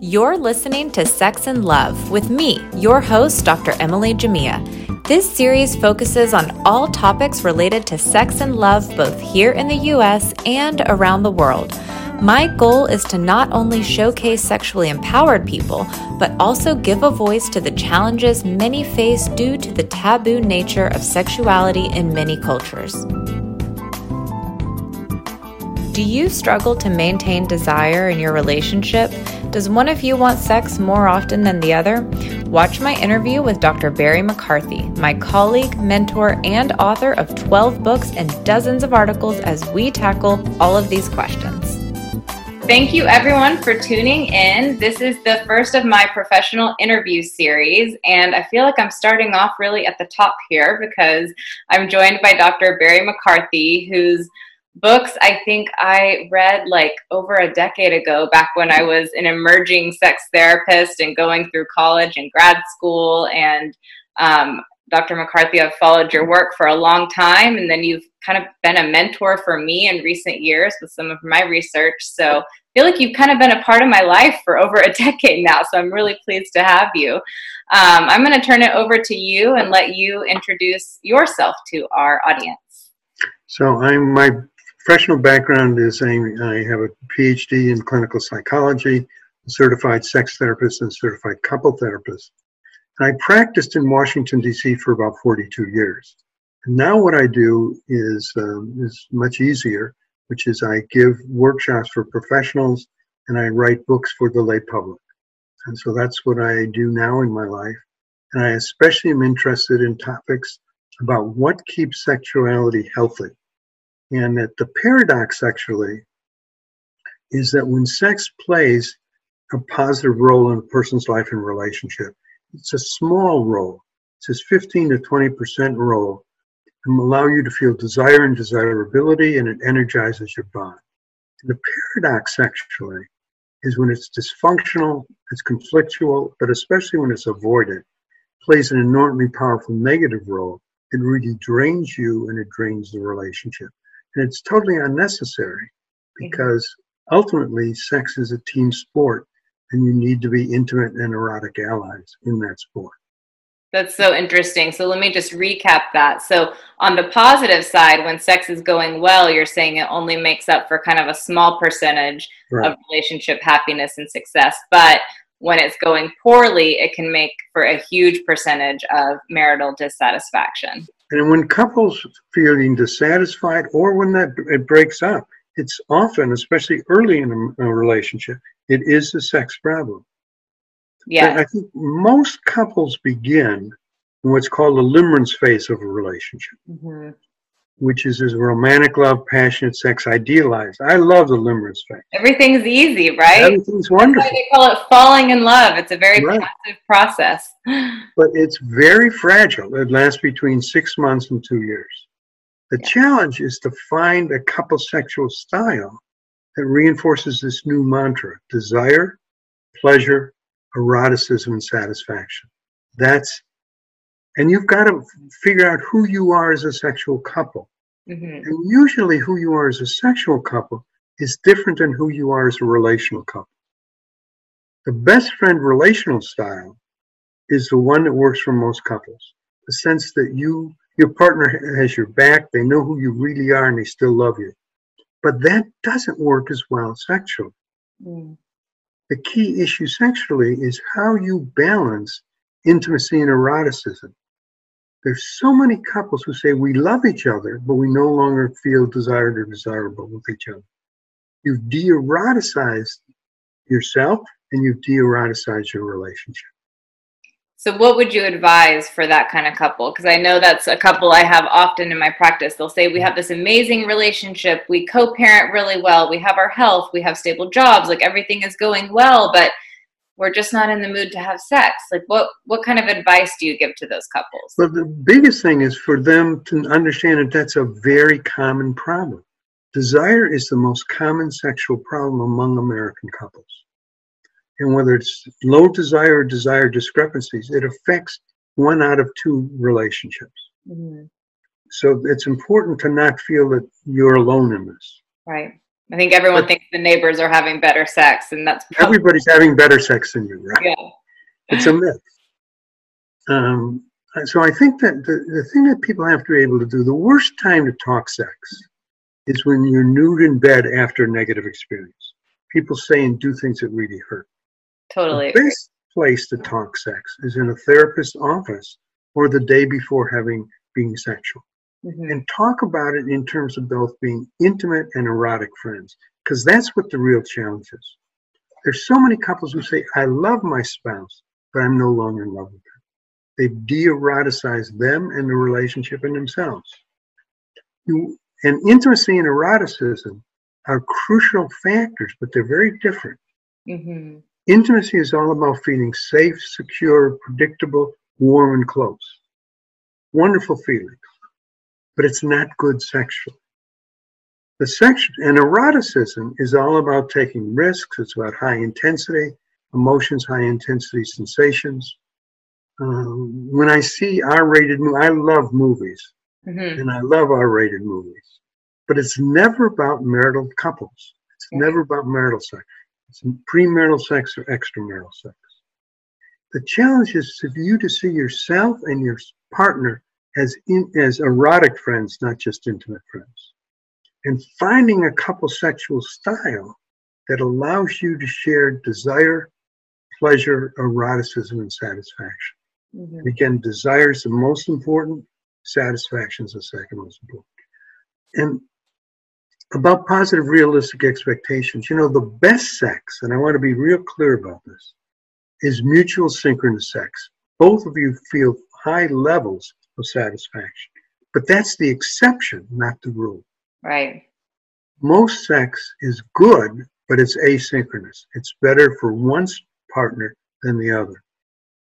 You're listening to Sex and Love with me, your host, Dr. Emily Jamea. This series focuses on all topics related to sex and love both here in the US and around the world. My goal is to not only showcase sexually empowered people, but also give a voice to the challenges many face due to the taboo nature of sexuality in many cultures. Do you struggle to maintain desire in your relationship? Does one of you want sex more often than the other? Watch my interview with Dr. Barry McCarthy, my colleague, mentor, and author of 12 books and dozens of articles as we tackle all of these questions. Thank you, everyone, for tuning in. This is the first of my professional interview series, and I feel like I'm starting off really at the top here because I'm joined by Dr. Barry McCarthy, who's books I think I read like over a decade ago, back when I was an emerging sex therapist and going through college and grad school. And um, Dr. McCarthy, I've followed your work for a long time, and then you've kind of been a mentor for me in recent years with some of my research. So I feel like you've kind of been a part of my life for over a decade now. So I'm really pleased to have you. Um, I'm going to turn it over to you and let you introduce yourself to our audience. So I'm my professional background is I, I have a PhD in clinical psychology, certified sex therapist, and certified couple therapist. And I practiced in Washington, D.C. for about 42 years. And now what I do is, um, is much easier, which is I give workshops for professionals and I write books for the lay public. And so that's what I do now in my life. And I especially am interested in topics about what keeps sexuality healthy and that the paradox actually is that when sex plays a positive role in a person's life and relationship, it's a small role. It's a 15 to 20% role and allow you to feel desire and desirability and it energizes your bond. And the paradox actually is when it's dysfunctional, it's conflictual, but especially when it's avoided, plays an enormously powerful negative role. It really drains you and it drains the relationship. And it's totally unnecessary because ultimately sex is a team sport and you need to be intimate and erotic allies in that sport. That's so interesting. So let me just recap that. So, on the positive side, when sex is going well, you're saying it only makes up for kind of a small percentage right. of relationship happiness and success. But when it's going poorly, it can make for a huge percentage of marital dissatisfaction. And when couples feeling dissatisfied or when that it breaks up, it's often, especially early in a, a relationship, it is a sex problem. Yeah. I think most couples begin in what's called the limerence phase of a relationship. Mm-hmm which is this romantic love, passionate sex, idealized. I love the limerence phase. Everything's easy, right? Everything's wonderful. they call it falling in love. It's a very right. passive process. But it's very fragile. It lasts between six months and two years. The yeah. challenge is to find a couple sexual style that reinforces this new mantra desire, pleasure, eroticism, and satisfaction. That's and you've got to figure out who you are as a sexual couple. Mm-hmm. And usually, who you are as a sexual couple is different than who you are as a relational couple. The best friend relational style is the one that works for most couples. The sense that you, your partner has your back, they know who you really are, and they still love you. But that doesn't work as well sexually. Mm. The key issue sexually is how you balance intimacy and eroticism. There's so many couples who say we love each other, but we no longer feel desired or desirable with each other. You've de-eroticized yourself and you've de-eroticized your relationship. So, what would you advise for that kind of couple? Because I know that's a couple I have often in my practice. They'll say, We have this amazing relationship. We co parent really well. We have our health. We have stable jobs. Like everything is going well. But we're just not in the mood to have sex. Like what what kind of advice do you give to those couples? Well the biggest thing is for them to understand that that's a very common problem. Desire is the most common sexual problem among american couples. And whether it's low desire or desire discrepancies it affects one out of two relationships. Mm-hmm. so it's important to not feel that you're alone in this. Right I think everyone but, thinks the neighbors are having better sex, and that's probably, everybody's having better sex than you, right? Yeah, it's a myth. Um, so I think that the, the thing that people have to be able to do, the worst time to talk sex is when you're nude in bed after a negative experience. People say and do things that really hurt. Totally. The best place to talk sex is in a therapist's office or the day before having being sexual. Mm-hmm. And talk about it in terms of both being intimate and erotic friends, because that's what the real challenge is. There's so many couples who say, I love my spouse, but I'm no longer in love with them. They've de-eroticized them and the relationship and themselves. You, and intimacy and eroticism are crucial factors, but they're very different. Mm-hmm. Intimacy is all about feeling safe, secure, predictable, warm, and close. Wonderful feelings, but it's not good sexually. The sex and eroticism is all about taking risks. It's about high intensity emotions, high intensity sensations. Um, when I see R-rated, movies, I love movies, mm-hmm. and I love R-rated movies but it's never about marital couples. It's never about marital sex. It's premarital sex or extramarital sex. The challenge is for you to see yourself and your partner as in, as erotic friends, not just intimate friends, and finding a couple sexual style that allows you to share desire, pleasure, eroticism, and satisfaction. Mm-hmm. Again, desire is the most important. Satisfaction is the second most important. And about positive realistic expectations. You know, the best sex, and I want to be real clear about this, is mutual synchronous sex. Both of you feel high levels of satisfaction. But that's the exception, not the rule. Right. Most sex is good, but it's asynchronous. It's better for one partner than the other.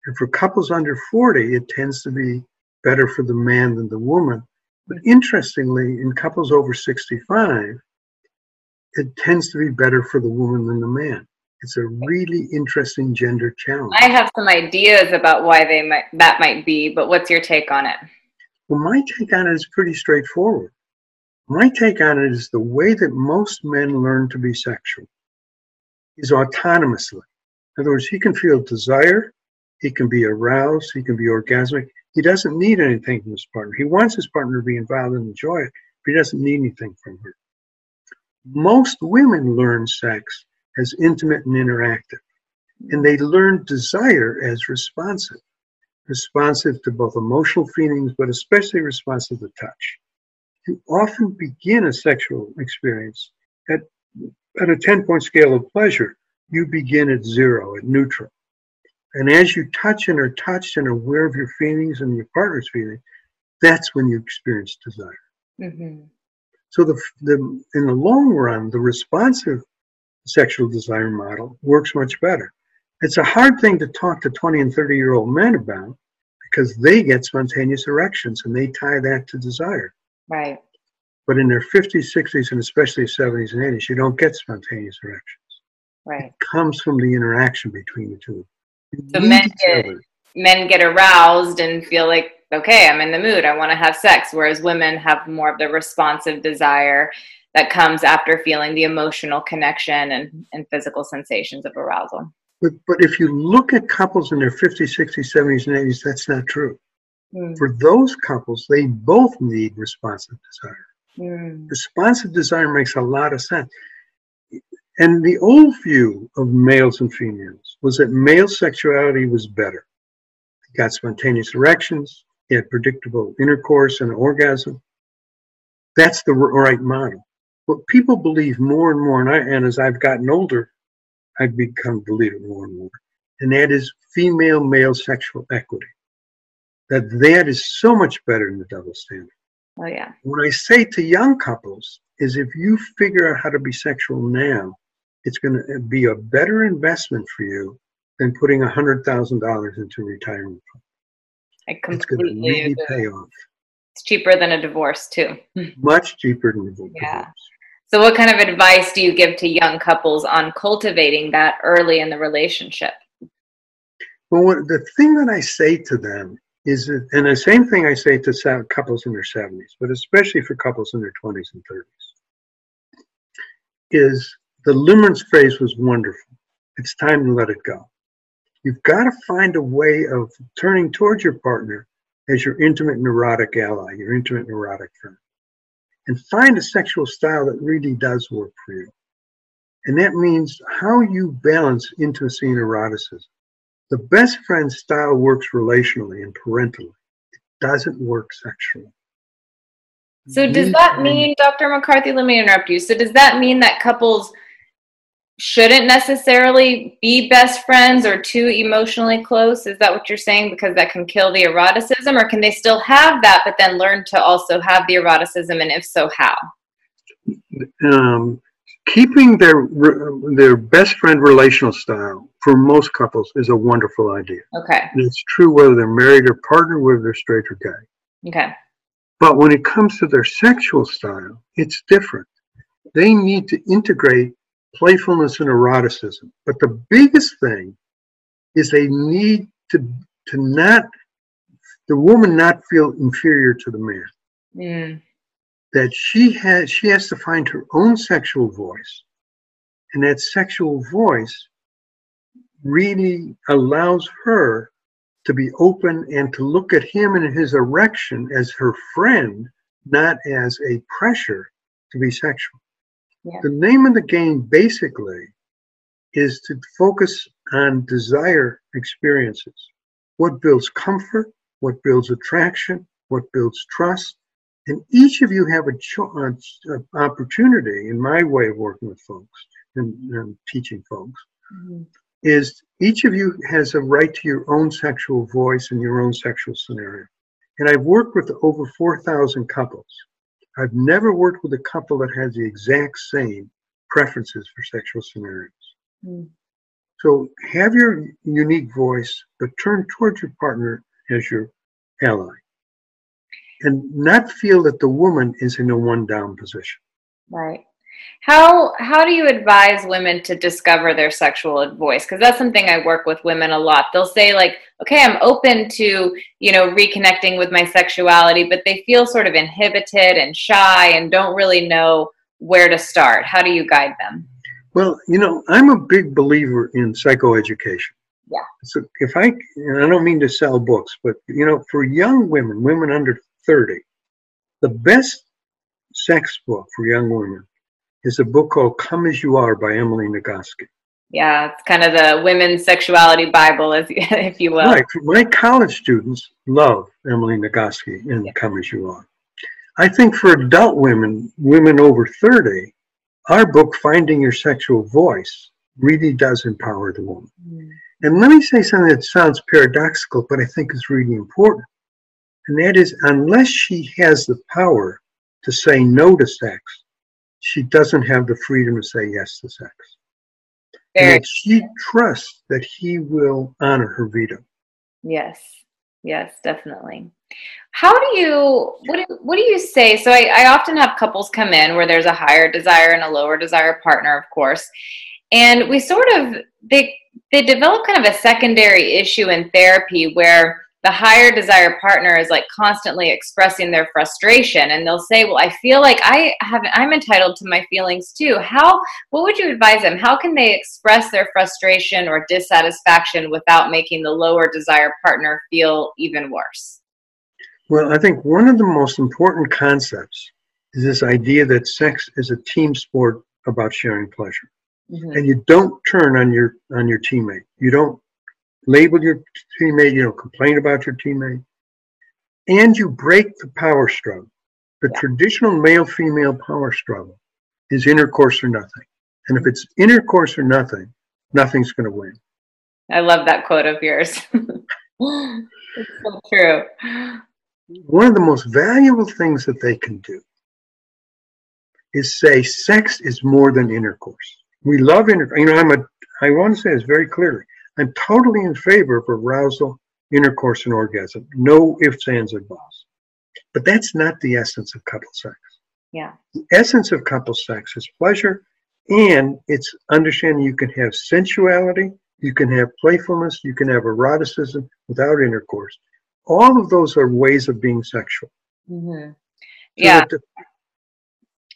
And for couples under 40, it tends to be better for the man than the woman but interestingly, in couples over 65, it tends to be better for the woman than the man. It's a really interesting gender challenge. I have some ideas about why they might that might be, but what's your take on it? Well, my take on it is pretty straightforward. My take on it is the way that most men learn to be sexual is autonomously. In other words, he can feel desire, he can be aroused, he can be orgasmic, he doesn't need anything from his partner. He wants his partner to be involved and enjoy it, but he doesn't need anything from her. Most women learn sex as intimate and interactive, and they learn desire as responsive, responsive to both emotional feelings, but especially responsive to touch. You often begin a sexual experience at, at a 10 point scale of pleasure. You begin at zero, at neutral. And as you touch and are touched and aware of your feelings and your partner's feelings, that's when you experience desire. Mm-hmm. So the, the in the long run, the responsive sexual desire model works much better. It's a hard thing to talk to 20 and 30 year old men about because they get spontaneous erections and they tie that to desire. Right. But in their 50s, 60s, and especially 70s and 80s, you don't get spontaneous erections. Right. It comes from the interaction between the two. So men get men get aroused and feel like, okay, I'm in the mood. I want to have sex. Whereas women have more of the responsive desire that comes after feeling the emotional connection and, and physical sensations of arousal. But, but if you look at couples in their 50s, 60s, 70s, and 80s, that's not true. Mm. For those couples, they both need responsive desire. Mm. Responsive desire makes a lot of sense. And the old view of males and females was that male sexuality was better. He got spontaneous erections, he had predictable intercourse and orgasm. That's the right model. What people believe more and more, and, I, and as I've gotten older, I've become believe it more and more, and that is female male sexual equity. That that is so much better than the double standard. Oh yeah. What I say to young couples is if you figure out how to be sexual now, it's going to uh, be a better investment for you than putting a hundred thousand dollars into retirement I completely it's really pay off. It's cheaper than a divorce too. Much cheaper than a divorce. Yeah. So, what kind of advice do you give to young couples on cultivating that early in the relationship? Well, what, the thing that I say to them is, and the same thing I say to couples in their 70s, but especially for couples in their 20s and 30s, is the limerence phase was wonderful. It's time to let it go. You've got to find a way of turning towards your partner as your intimate neurotic ally, your intimate neurotic friend. And find a sexual style that really does work for you. And that means how you balance intimacy and eroticism. The best friend style works relationally and parentally. It doesn't work sexually. So does that mean, Dr. McCarthy, let me interrupt you. So does that mean that couples shouldn't necessarily be best friends or too emotionally close? Is that what you're saying? Because that can kill the eroticism, or can they still have that, but then learn to also have the eroticism? And if so, how? Um, keeping their their best friend relational style for most couples is a wonderful idea. Okay. And it's true whether they're married or partnered, whether they're straight or gay. Okay. But when it comes to their sexual style, it's different. They need to integrate playfulness and eroticism. But the biggest thing is they need to to not the woman not feel inferior to the man. Mm. That she has she has to find her own sexual voice. And that sexual voice really allows her to be open and to look at him and his erection as her friend, not as a pressure to be sexual. Yeah. The name of the game basically is to focus on desire experiences. What builds comfort, what builds attraction, what builds trust. And each of you have a, cho- a opportunity, in my way of working with folks and, and teaching folks, Mm-hmm. is each of you has a right to your own sexual voice and your own sexual scenario. And I've worked with over 4,000 couples. I've never worked with a couple that has the exact same preferences for sexual scenarios. Mm. So have your unique voice, but turn towards your partner as your ally. And not feel that the woman is in a one down position. Right. How how do you advise women to discover their sexual voice? Because that's something I work with women a lot. They'll say like, "Okay, I'm open to you know reconnecting with my sexuality," but they feel sort of inhibited and shy and don't really know where to start. How do you guide them? Well, you know, I'm a big believer in psychoeducation. Yeah. So if I, and I don't mean to sell books, but you know, for young women, women under 30, the best sex book for young women is a book called Come As You Are by Emily Nagoski. Yeah, it's kind of the women's sexuality Bible, as if you will. Right. My college students love Emily Nagoski and Yeah. Come As You Are. I think for adult women, women over 30, our book, Finding Your Sexual Voice, really does empower the woman. Mm. And let me say something that sounds paradoxical, but I think is really important. And that is, unless she has the power to say no to sex, she doesn't have the freedom to say yes to sex. And Very she trusts that he will honor her veto. Yes, yes, definitely. How do you what do, what do you say? So I, I often have couples come in where there's a higher desire and a lower desire partner, of course, and we sort of they they develop kind of a secondary issue in therapy where the higher desire partner is like constantly expressing their frustration and they'll say well i feel like i have i'm entitled to my feelings too how what would you advise them how can they express their frustration or dissatisfaction without making the lower desire partner feel even worse Well, I think one of the most important concepts is this idea that sex is a team sport about sharing pleasure. Mhm. And you don't turn on your on your teammate. You don't label your teammate, you don't complain about your teammate. And you break the power struggle. The Yeah. traditional male female power struggle is intercourse or nothing. And if it's intercourse or nothing, nothing's going to win. i love that quote of yours it's so true one of the most valuable things that they can do is say sex is more than intercourse. We love intercourse. You know, I'm a, I want to say this very clearly. I'm totally in favor of arousal, intercourse, and orgasm. No ifs, ands, or buts. But that's not the essence of couple sex. yeah The essence of couple sex is pleasure, and it's understanding you can have sensuality, you can have playfulness, you can have eroticism without intercourse. All of those are ways of being sexual. hmm yeah the-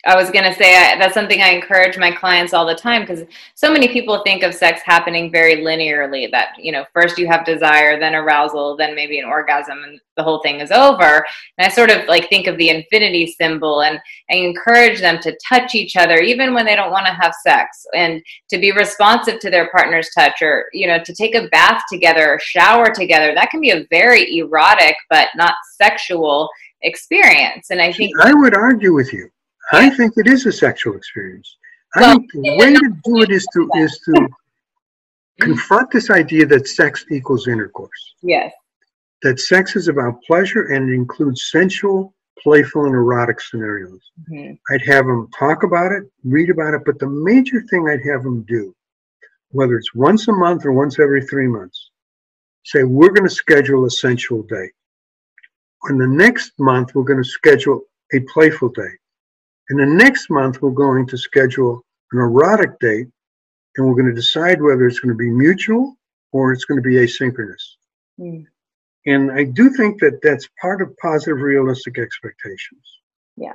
I was going to say I, that's something I encourage my clients all the time because so many people think of sex happening very linearly that, you know, first you have desire, then arousal, then maybe an orgasm and the whole thing is over. And I sort of like think of the infinity symbol and I encourage them to touch each other even when they don't want to have sex and to be responsive to their partner's touch or, you know, to take a bath together or shower together. That can be a very erotic but not sexual experience. And I think I would argue with you I think it is a sexual experience. I think the way to do it is to is to confront this idea that sex equals intercourse. Yes. That sex is about pleasure and it includes sensual, playful, and erotic scenarios. Mm-hmm. I'd have them talk about it, read about it, but the major thing I'd have them do, whether it's once a month or once every three months, say, we're going to schedule a sensual day. And the next month, we're going to schedule a playful day. And the next month, we're going to schedule an erotic date and we're going to decide whether it's going to be mutual or it's going to be asynchronous. Mm. And I do think that that's part of positive realistic expectations. Yeah.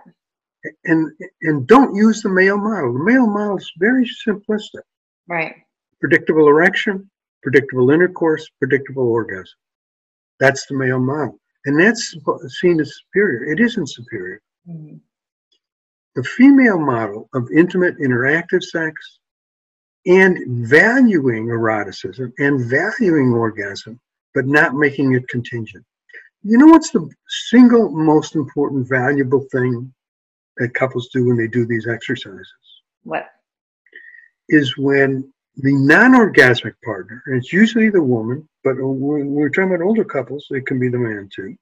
And and don't use the male model. The male model is very simplistic. Right. Predictable erection, predictable intercourse, predictable orgasm. That's the male model. And that's seen as superior. It isn't superior. Mm-hmm. The female model of intimate interactive sex and valuing eroticism and valuing orgasm, but not making it contingent. You know what's the single most important, valuable thing that couples do when they do these exercises? What? Is when the non orgasmic partner, and it's usually the woman, but when we're talking about older couples, it can be the man too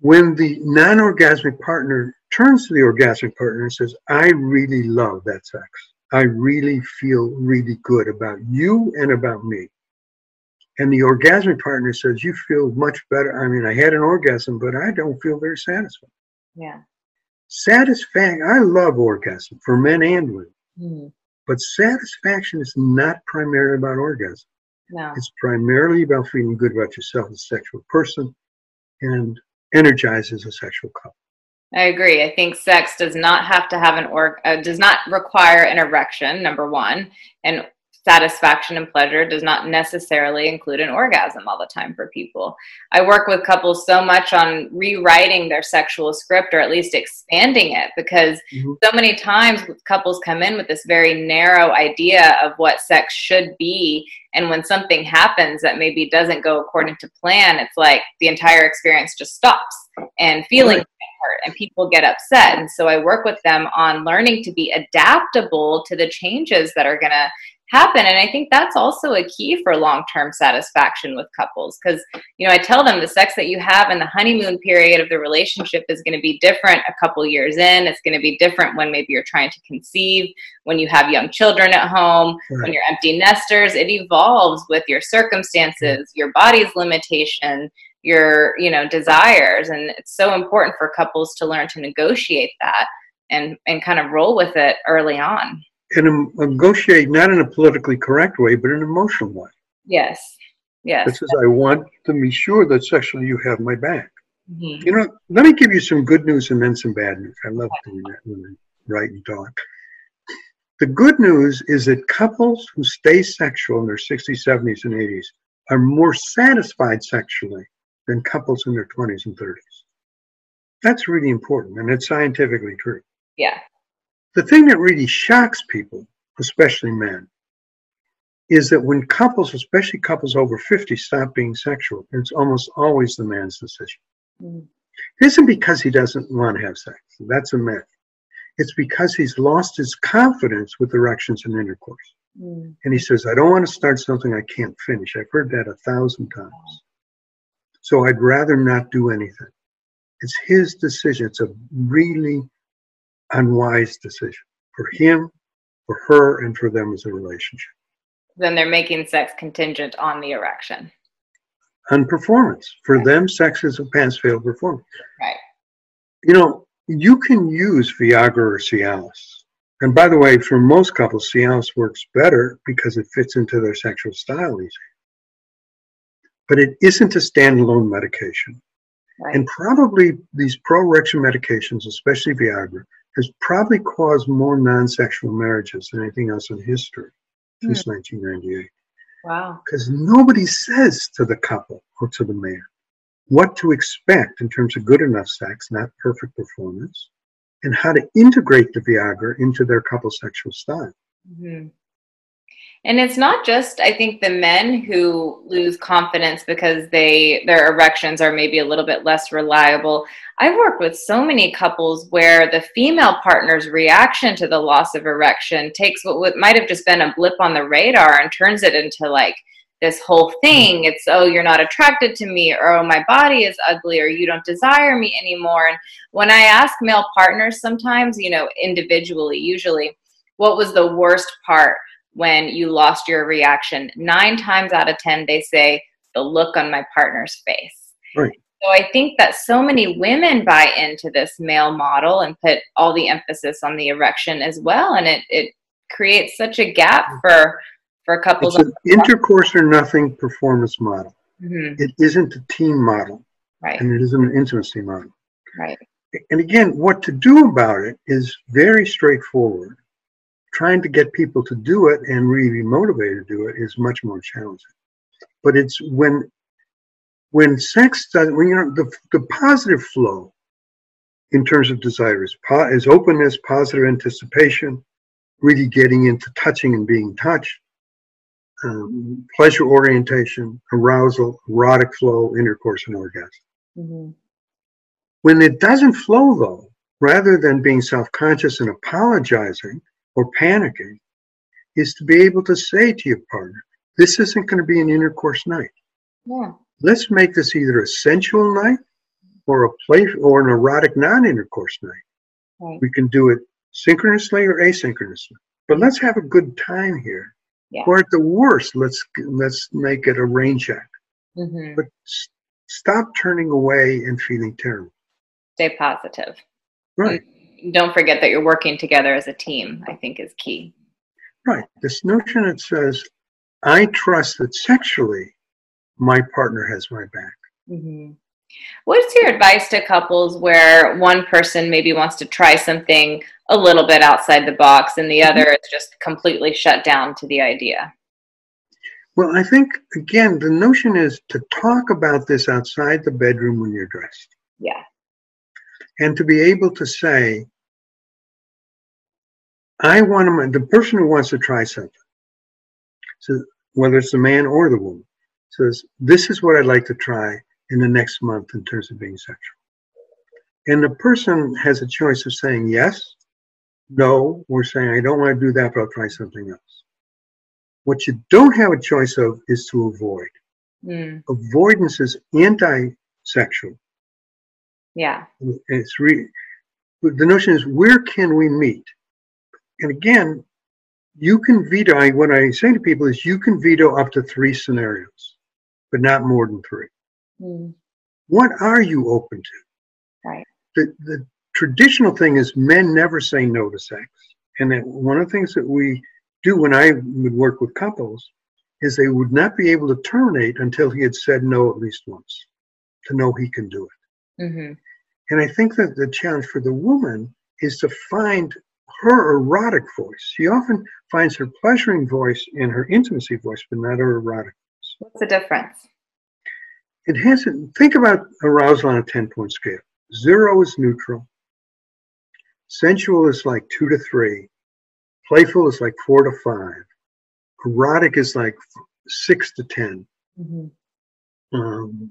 when the non orgasmic partner turns to the orgasmic partner and says, I really love that sex. I really feel really good about you and about me. And the orgasmic partner says, You feel much better. I mean, I had an orgasm, but I don't feel very satisfied. Yeah. Satisfaction, I love orgasm for men and women. Mm. But satisfaction is not primarily about orgasm. No. It's primarily about feeling good about yourself as a sexual person and energizes a sexual couple. I agree. I think sex does not have to have an org, uh, does not require an erection. Number one, and satisfaction and pleasure does not necessarily include an orgasm all the time for people. I work with couples so much on rewriting their sexual script or at least expanding it because mm-hmm. so many times couples come in with this very narrow idea of what sex should be. And when something happens that maybe doesn't go according to plan, it's like the entire experience just stops and feeling hurt and people get upset. And so I work with them on learning to be adaptable to the changes that are going to happen. And i think that's also a key for long-term satisfaction with couples because you know i tell them the sex that you have in the honeymoon period of the relationship is going to be different a couple years in. It's going to be different when maybe you're trying to conceive when you have young children at home right. when you're empty nesters. It evolves with your circumstances your body's limitation your you know desires. And it's so important for couples to learn to negotiate that and and kind of roll with it early on and negotiate not in a politically correct way, but an emotional way. Yes. Yes. This is, I want to be sure that sexually you have my back. Mm-hmm. You know, let me give you some good news and then some bad news. I love doing that when I write and talk. The good news is that couples who stay sexual in their 60s, 70s, and 80s are more satisfied sexually than couples in their 20s and 30s. That's really important, and it's scientifically true. Yeah. The thing that really shocks people, especially men, is that when couples, especially couples over 50, stop being sexual, it's almost always the man's decision. Mm. It isn't because he doesn't want to have sex. That's a myth. It's because he's lost his confidence with erections and intercourse. Mm. And he says, I don't want to start something I can't finish. I've heard that a thousand times. So I'd rather not do anything. It's his decision. It's a really unwise decision for him, for her, and for them as a relationship. Then they're making sex contingent on the erection. On performance. For right. them, sex is a pass fail performance. Right. You know, you can use Viagra or Cialis. And by the way, for most couples, Cialis works better because it fits into their sexual style easier. But it isn't a standalone medication. Right. And probably these pro-erection medications, especially Viagra, has probably caused more non-sexual marriages than anything else in history since 1998. Wow. Because nobody says to the couple or to the man what to expect in terms of good enough sex, not perfect performance, and how to integrate the Viagra into their couple sexual style. Mm-hmm. And it's not just, I think, the men who lose confidence because they their erections are maybe a little bit less reliable. I've worked with so many couples where the female partner's reaction to the loss of erection takes what, what might have just been a blip on the radar and turns it into like this whole thing. Mm-hmm. It's, oh, you're not attracted to me, or oh, my body is ugly, or you don't desire me anymore. And when I ask male partners sometimes, you know, individually, usually, what was the worst part when you lost your reaction? Nine times out of 10, they say, the look on my partner's face. Right. So I think that so many women buy into this male model and put all the emphasis on the erection as well. And it, it creates such a gap for for couples. It's an intercourse or nothing performance model. Mm-hmm. It isn't a team model. Right. And it isn't an intimacy model. Right. And again, what to do about it is very straightforward. Trying to get people to do it and really be motivated to do it is much more challenging. But it's when when sex does when you know the, the positive flow in terms of desire is, po- is openness, positive anticipation, really getting into touching and being touched, um, pleasure orientation, arousal, erotic flow, intercourse, and orgasm. Mm-hmm. When it doesn't flow, though, rather than being self conscious and apologizing or panicking, is to be able to say to your partner, This isn't going to be an intercourse night. Yeah. Let's make this either a sensual night or a play or an erotic non-intercourse night. Right. We can do it synchronously or asynchronously. But let's have a good time here yeah. Or at the worst, let's let's make it a rain check. Mm-hmm. But s- stop turning away and feeling terrible. Stay positive. Right. And don't forget that you're working together as a team. I think is key. Right. This notion that says, "I trust that sexually, my partner has my back." Mm-hmm. What's your advice to couples where one person maybe wants to try something a little bit outside the box and the other is just completely shut down to the idea? Well, I think, again, the notion is to talk about this outside the bedroom when you're dressed. Yeah. And to be able to say, I want to, the person who wants to try something, so whether it's the man or the woman, says, This is what I'd like to try in the next month in terms of being sexual. And the person has a choice of saying yes, no, or saying, I don't want to do that, but I'll try something else. What you don't have a choice of is to avoid. Mm. Avoidance is anti sexual. Yeah. It's re- the notion is where can we meet? And again, you can veto. I, what I say to people is you can veto up to three scenarios, but not more than three. Mm. What are you open to? Right. The, the traditional thing is men never say no to sex. And that one of the things that we do when I would work with couples is they would not be able to terminate until he had said no at least once to know he can do it. Mm-hmm. And I think that the challenge for the woman is to find her erotic voice. She often finds her pleasuring voice in her intimacy voice, but not her erotic voice. What's the difference? it hasn't think about arousal on a 10 point scale zero is neutral sensual is like two to three playful is like four to five erotic is like six to 10 mm-hmm. um,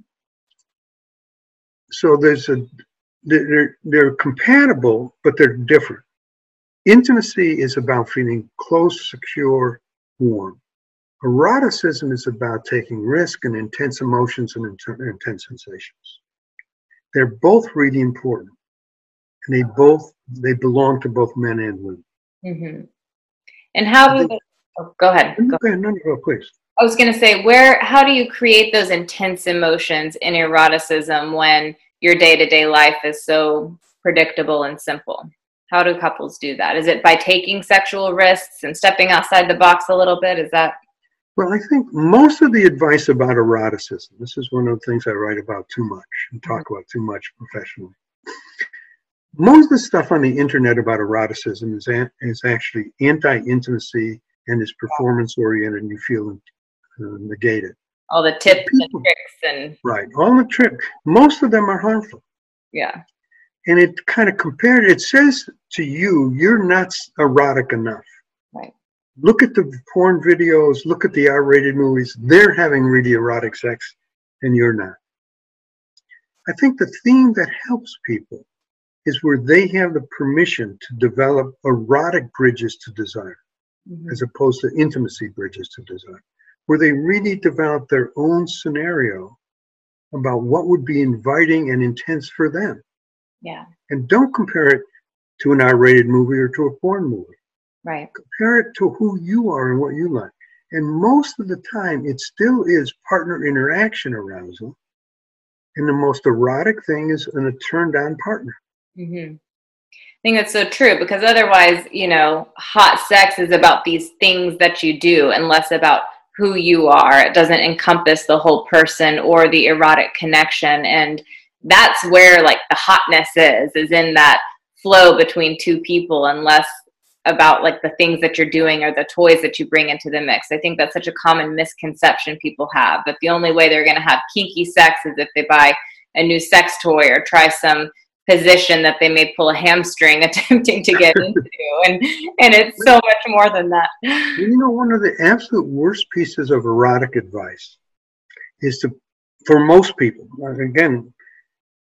so there's a they're, they're compatible but they're different intimacy is about feeling close secure warm Eroticism is about taking risk and intense emotions and intense sensations. They're both really important, and they both they belong to both men and women. Mm-hmm. And how do they, oh, go ahead? Go ahead. No, no, please. I was going to say, where? How do you create those intense emotions in eroticism when your day to day life is so predictable and simple? How do couples do that? Is it by taking sexual risks and stepping outside the box a little bit? Is that Well, I think most of the advice about eroticism, this is one of the things I write about too much and talk Mm-hmm. about too much professionally. Most of the stuff on the internet about eroticism is, a, is actually anti intimacy and is performance oriented and you feel uh, negated. All the tips and tricks and Right. All the tricks most of them are harmful. yeah. And it kind of compared, it says to you, you're not erotic enough. Right. Look at the porn videos, look at the R rated movies. They're having really erotic sex and you're not. I think the theme that helps people is where they have the permission to develop erotic bridges to desire Mhm. as opposed to intimacy bridges to desire, where they really develop their own scenario about what would be inviting and intense for them. Yeah. And don't compare it to an R rated movie or to a porn movie. Right. Compare it to who you are and what you like. And most of the time, it still is partner interaction arousal. And the most erotic thing is an, a turned on partner. hmm I think that's so true because otherwise, you know, hot sex is about these things that you do and less about who you are. It doesn't encompass the whole person or the erotic connection. And that's where like the hotness is, is in that flow between two people and less about like the things that you're doing or the toys that you bring into the mix. I think that's such a common misconception people have that the only way they're going to have kinky sex is if they buy a new sex toy or try some position that they may pull a hamstring attempting to get into and and it's so much more than that You know, one of the absolute worst pieces of erotic advice is to, for most people, again,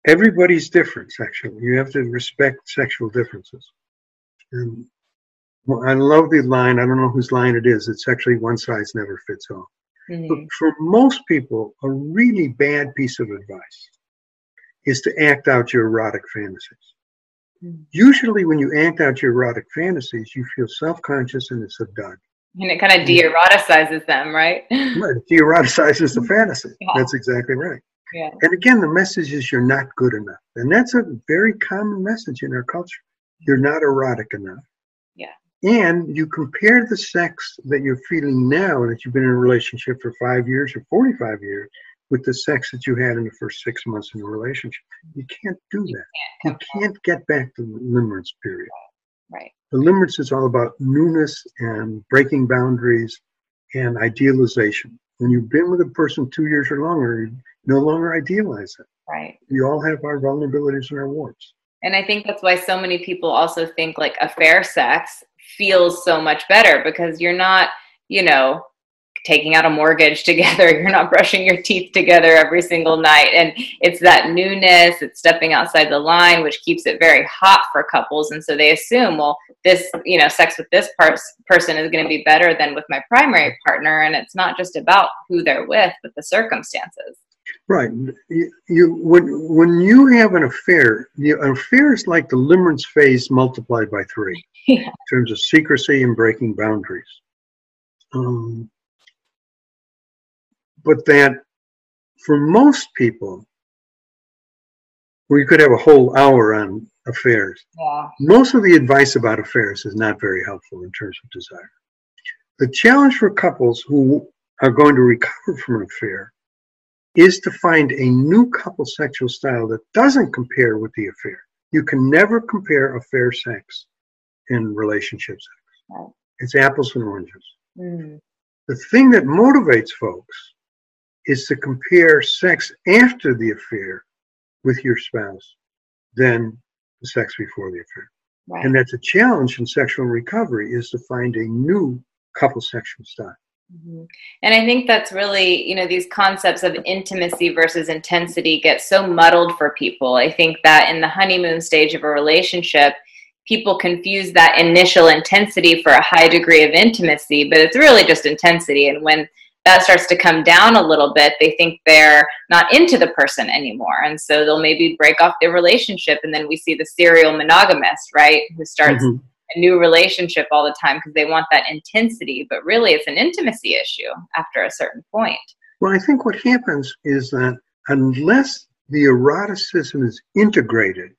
everybody's different sexually. You have to respect sexual differences. And I love the line, I don't know whose line it is, it's actually one size never fits all. But Mhm. for most people, a really bad piece of advice is to act out your erotic fantasies. Mm. Usually, when you act out your erotic fantasies, you feel self conscious and it's a dud. and it kind of de-eroticizes them right Right. It de-eroticizes the fantasy. Yeah. That's exactly right. yeah And again, the message is you're not good enough. And that's a very common message in our culture. You're not erotic enough. Yeah. And you compare the sex that you're feeling now that you've been in a relationship for five years or 45 years with the sex that you had in the first six months in a relationship. You can't do that. You can't get back to the limerence period. right The limerence is all about newness and breaking boundaries and idealization. When you've been with a person two years or longer, you no longer idealize it. right We all have our vulnerabilities and our warts. and i think that's why so many people also think like affair sex feels so much better because you're not you know taking out a mortgage together you're not brushing your teeth together every single night and it's that newness it's stepping outside the line which keeps it very hot for couples and so they assume well this you know sex with this pers- person is going to be better than with my primary partner and it's not just about who they're with but the circumstances Right. You, you when when you have an affair, the affair is like the limerence phase multiplied by three Yeah. in terms of secrecy and breaking boundaries. Um, but that for most people, we could have a whole hour on affairs. yeah Most of the advice about affairs is not very helpful in terms of desire. The challenge for couples who are going to recover from an affair is to find a new couple sexual style that doesn't compare with the affair. You can never compare affair sex and relationship sex. Right. It's apples and oranges. Mm. The thing that motivates folks is to compare sex after the affair with your spouse than the sex before the affair. right And that's a challenge in sexual recovery is to find a new couple sexual style. Mhm. And I think that's really, you know, these concepts of intimacy versus intensity get so muddled for people. I think that in the honeymoon stage of a relationship, people confuse that initial intensity for a high degree of intimacy, but it's really just intensity. And when that starts to come down a little bit, they think they're not into the person anymore. And so they'll maybe break off their relationship. And then we see the serial monogamist, right? Who starts Mhm. a new relationship all the time because they want that intensity, but really it's an intimacy issue after a certain point. Well, I think what happens is that unless the eroticism is integrated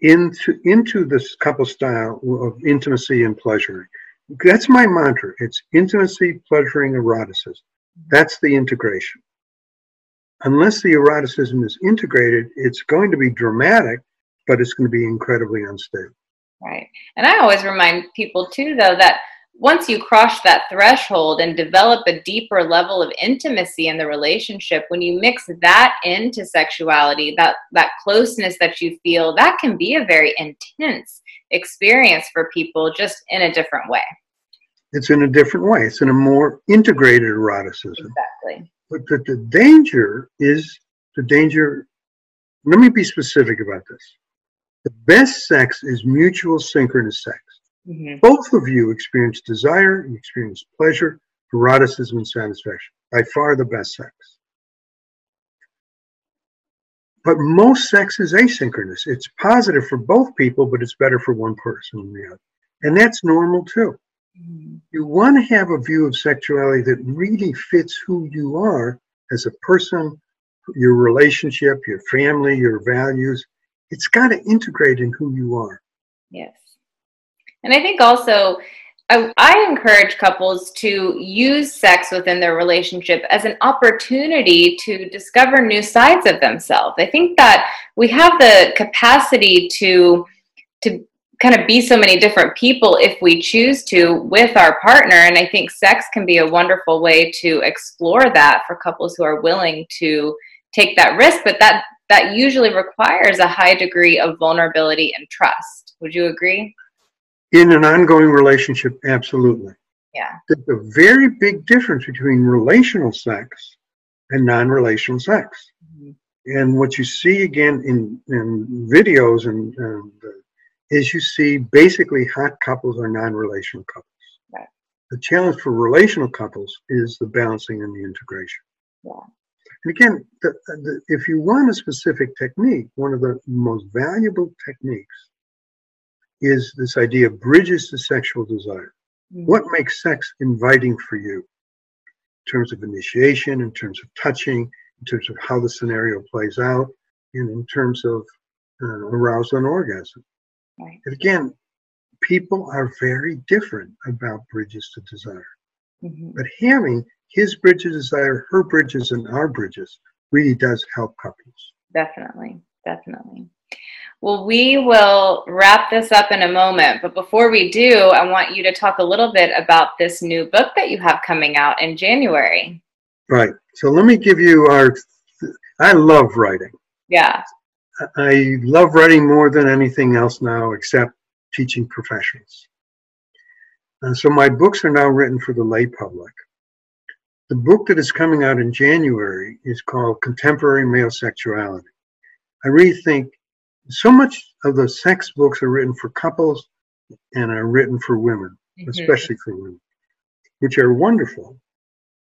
into into this couple style of intimacy and pleasure, that's my mantra. It's intimacy, pleasuring, eroticism. That's the integration. Unless the eroticism is integrated, it's going to be dramatic, but it's going to be incredibly unstable. Right. And I always remind people too, though, that once you cross that threshold and develop a deeper level of intimacy in the relationship, when you mix that into sexuality, that that closeness that you feel, that can be a very intense experience for people just in a different way. It's in a different way. It's in a more integrated eroticism. Exactly. But the, the danger is the danger. Let me be specific about this. The best sex is mutual synchronous sex. Mm-hmm. Both of you experience desire, you experience pleasure, eroticism, and satisfaction. By far the best sex. But most sex is asynchronous. It's positive for both people, but it's better for one person than the other. And that's normal too. Mm-hmm. You want to have a view of sexuality that really fits who you are as a person, your relationship, your family, your values. It's got to integrate in who you are. Yes. And I think also, I, I, encourage couples to use sex within their relationship as an opportunity to discover new sides of themselves. I think that we have the capacity to to kind of be so many different people if we choose to with our partner. And i think sex can be a wonderful way to explore that for couples who are willing to take that risk. But that that usually requires a high degree of vulnerability and trust. Would you agree in an ongoing relationship, absolutely. Yeah. There's a very big difference between relational sex and non relational sex. Mm-hmm. And what you see again in, in videos and, and uh, is you see basically hot couples are non relational couples. Right. The challenge for relational couples is the balancing and the integration. Yeah. And again, the, the, if you want a specific technique, one of the most valuable techniques is this idea of bridges to sexual desire. Mm-hmm. What makes sex inviting for you in terms of initiation, in terms of touching, in terms of how the scenario plays out, and in terms of uh, arousal and orgasm? Right. And again, people are very different about bridges to desire. Mm-hmm. But having his bridges desire, her bridges, and our bridges really does help couples. Definitely, definitely. Well, we will wrap this up in a moment, but before we do, I want you to talk a little bit about this new book that you have coming out in January. Right. So let me give you our. I love writing. Yeah. I love writing more than anything else now, except teaching professionals. And so my books are now written for the lay public. The book that is coming out in January is called Contemporary Male Sexuality. I really think so much of the sex books are written for couples and are written for women, mm-hmm. especially for women, which are wonderful.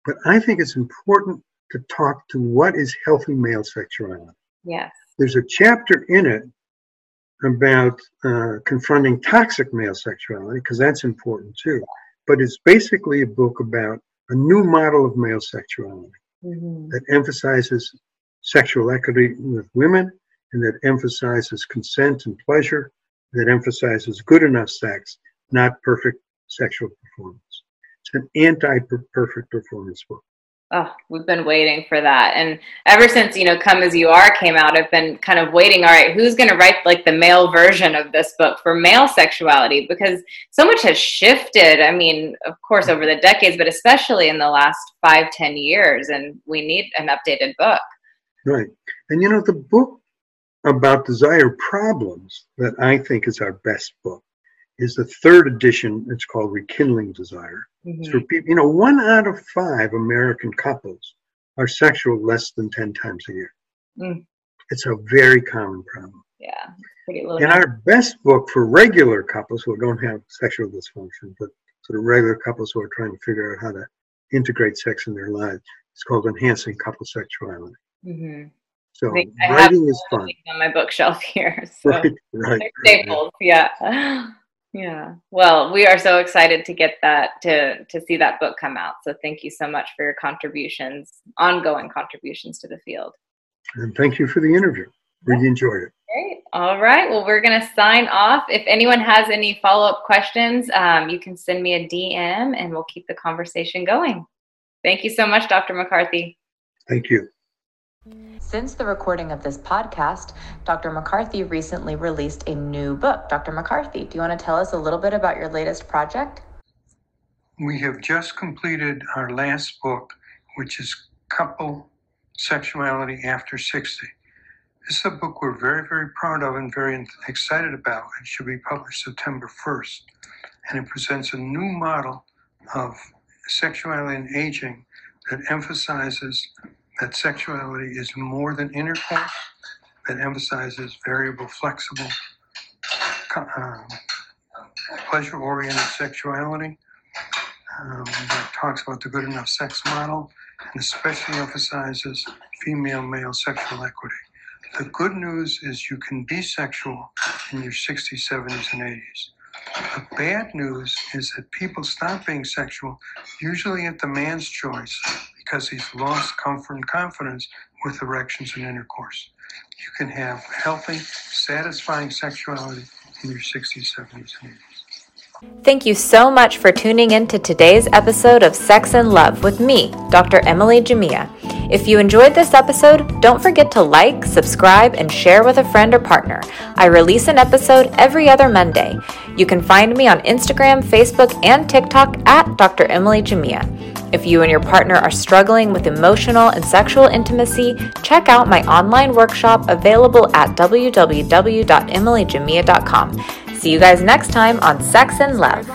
But I think it's important to talk to what is healthy male sexuality. Yes. There's a chapter in it about uh, confronting toxic male sexuality, because that's important too. But it's basically a book about a new model of male sexuality mm-hmm. that emphasizes sexual equity with women and that emphasizes consent and pleasure, that emphasizes good enough sex, not perfect sexual performance. It's an anti perfect performance book. Oh, we've been waiting for that. And ever since, you know, Come As You Are came out, I've been kind of waiting. All right, who's going to write like the male version of this book for male sexuality? Because so much has shifted. I mean, of course, over the decades, but especially in the last five, ten years. And we need an updated book. Right. And, you know, the book about desire problems that I think is our best book is the third edition. It's called Rekindling Desire. Mm-hmm. for people, you know, one out of five American couples are sexual less than 10 times a year. Mm. It's a very common problem. Yeah. Pretty and our best book for regular couples who don't have sexual dysfunction, but sort of regular couples who are trying to figure out how to integrate sex in their lives, it's called Enhancing Couple Sexuality. Mm-hmm. So I, I writing is fun. On my bookshelf here. So right, right, staples, right. yeah. Yeah. Well, we are so excited to get that to to see that book come out. So thank you so much for your contributions, ongoing contributions to the field. And thank you for the interview. Really enjoyed it. Great. All right. Well, we're going to sign off. If anyone has any follow up questions, um, you can send me a DM and we'll keep the conversation going. Thank you so much, Dr. McCarthy. Thank you. Since the recording of this podcast, Dr. McCarthy recently released a new book. Dr. McCarthy, do you want to tell us a little bit about your latest project? We have just completed our last book, which is Couple Sexuality After 60. This is a book we're very, very proud of and very excited about. It should be published September 1st. And it presents a new model of sexuality and aging that emphasizes that sexuality is more than intercourse, that emphasizes variable, flexible, um, pleasure oriented sexuality, um, that talks about the good enough sex model, and especially emphasizes female male sexual equity. The good news is you can be sexual in your 60s, 70s, and 80s. The bad news is that people stop being sexual, usually at the man's choice, because he's lost comfort and confidence with erections and intercourse. You can have healthy, satisfying sexuality in your 60s, 70s, and 80s. Thank you so much for tuning in to today's episode of Sex and Love with me, Dr. Emily Jamea. If you enjoyed this episode, don't forget to like, subscribe, and share with a friend or partner. I release an episode every other Monday. You can find me on Instagram, Facebook, and TikTok at Dr. Emily Jamea. If you and your partner are struggling with emotional and sexual intimacy, check out my online workshop available at www.emilyjamea.com. See you guys next time on Sex and Love.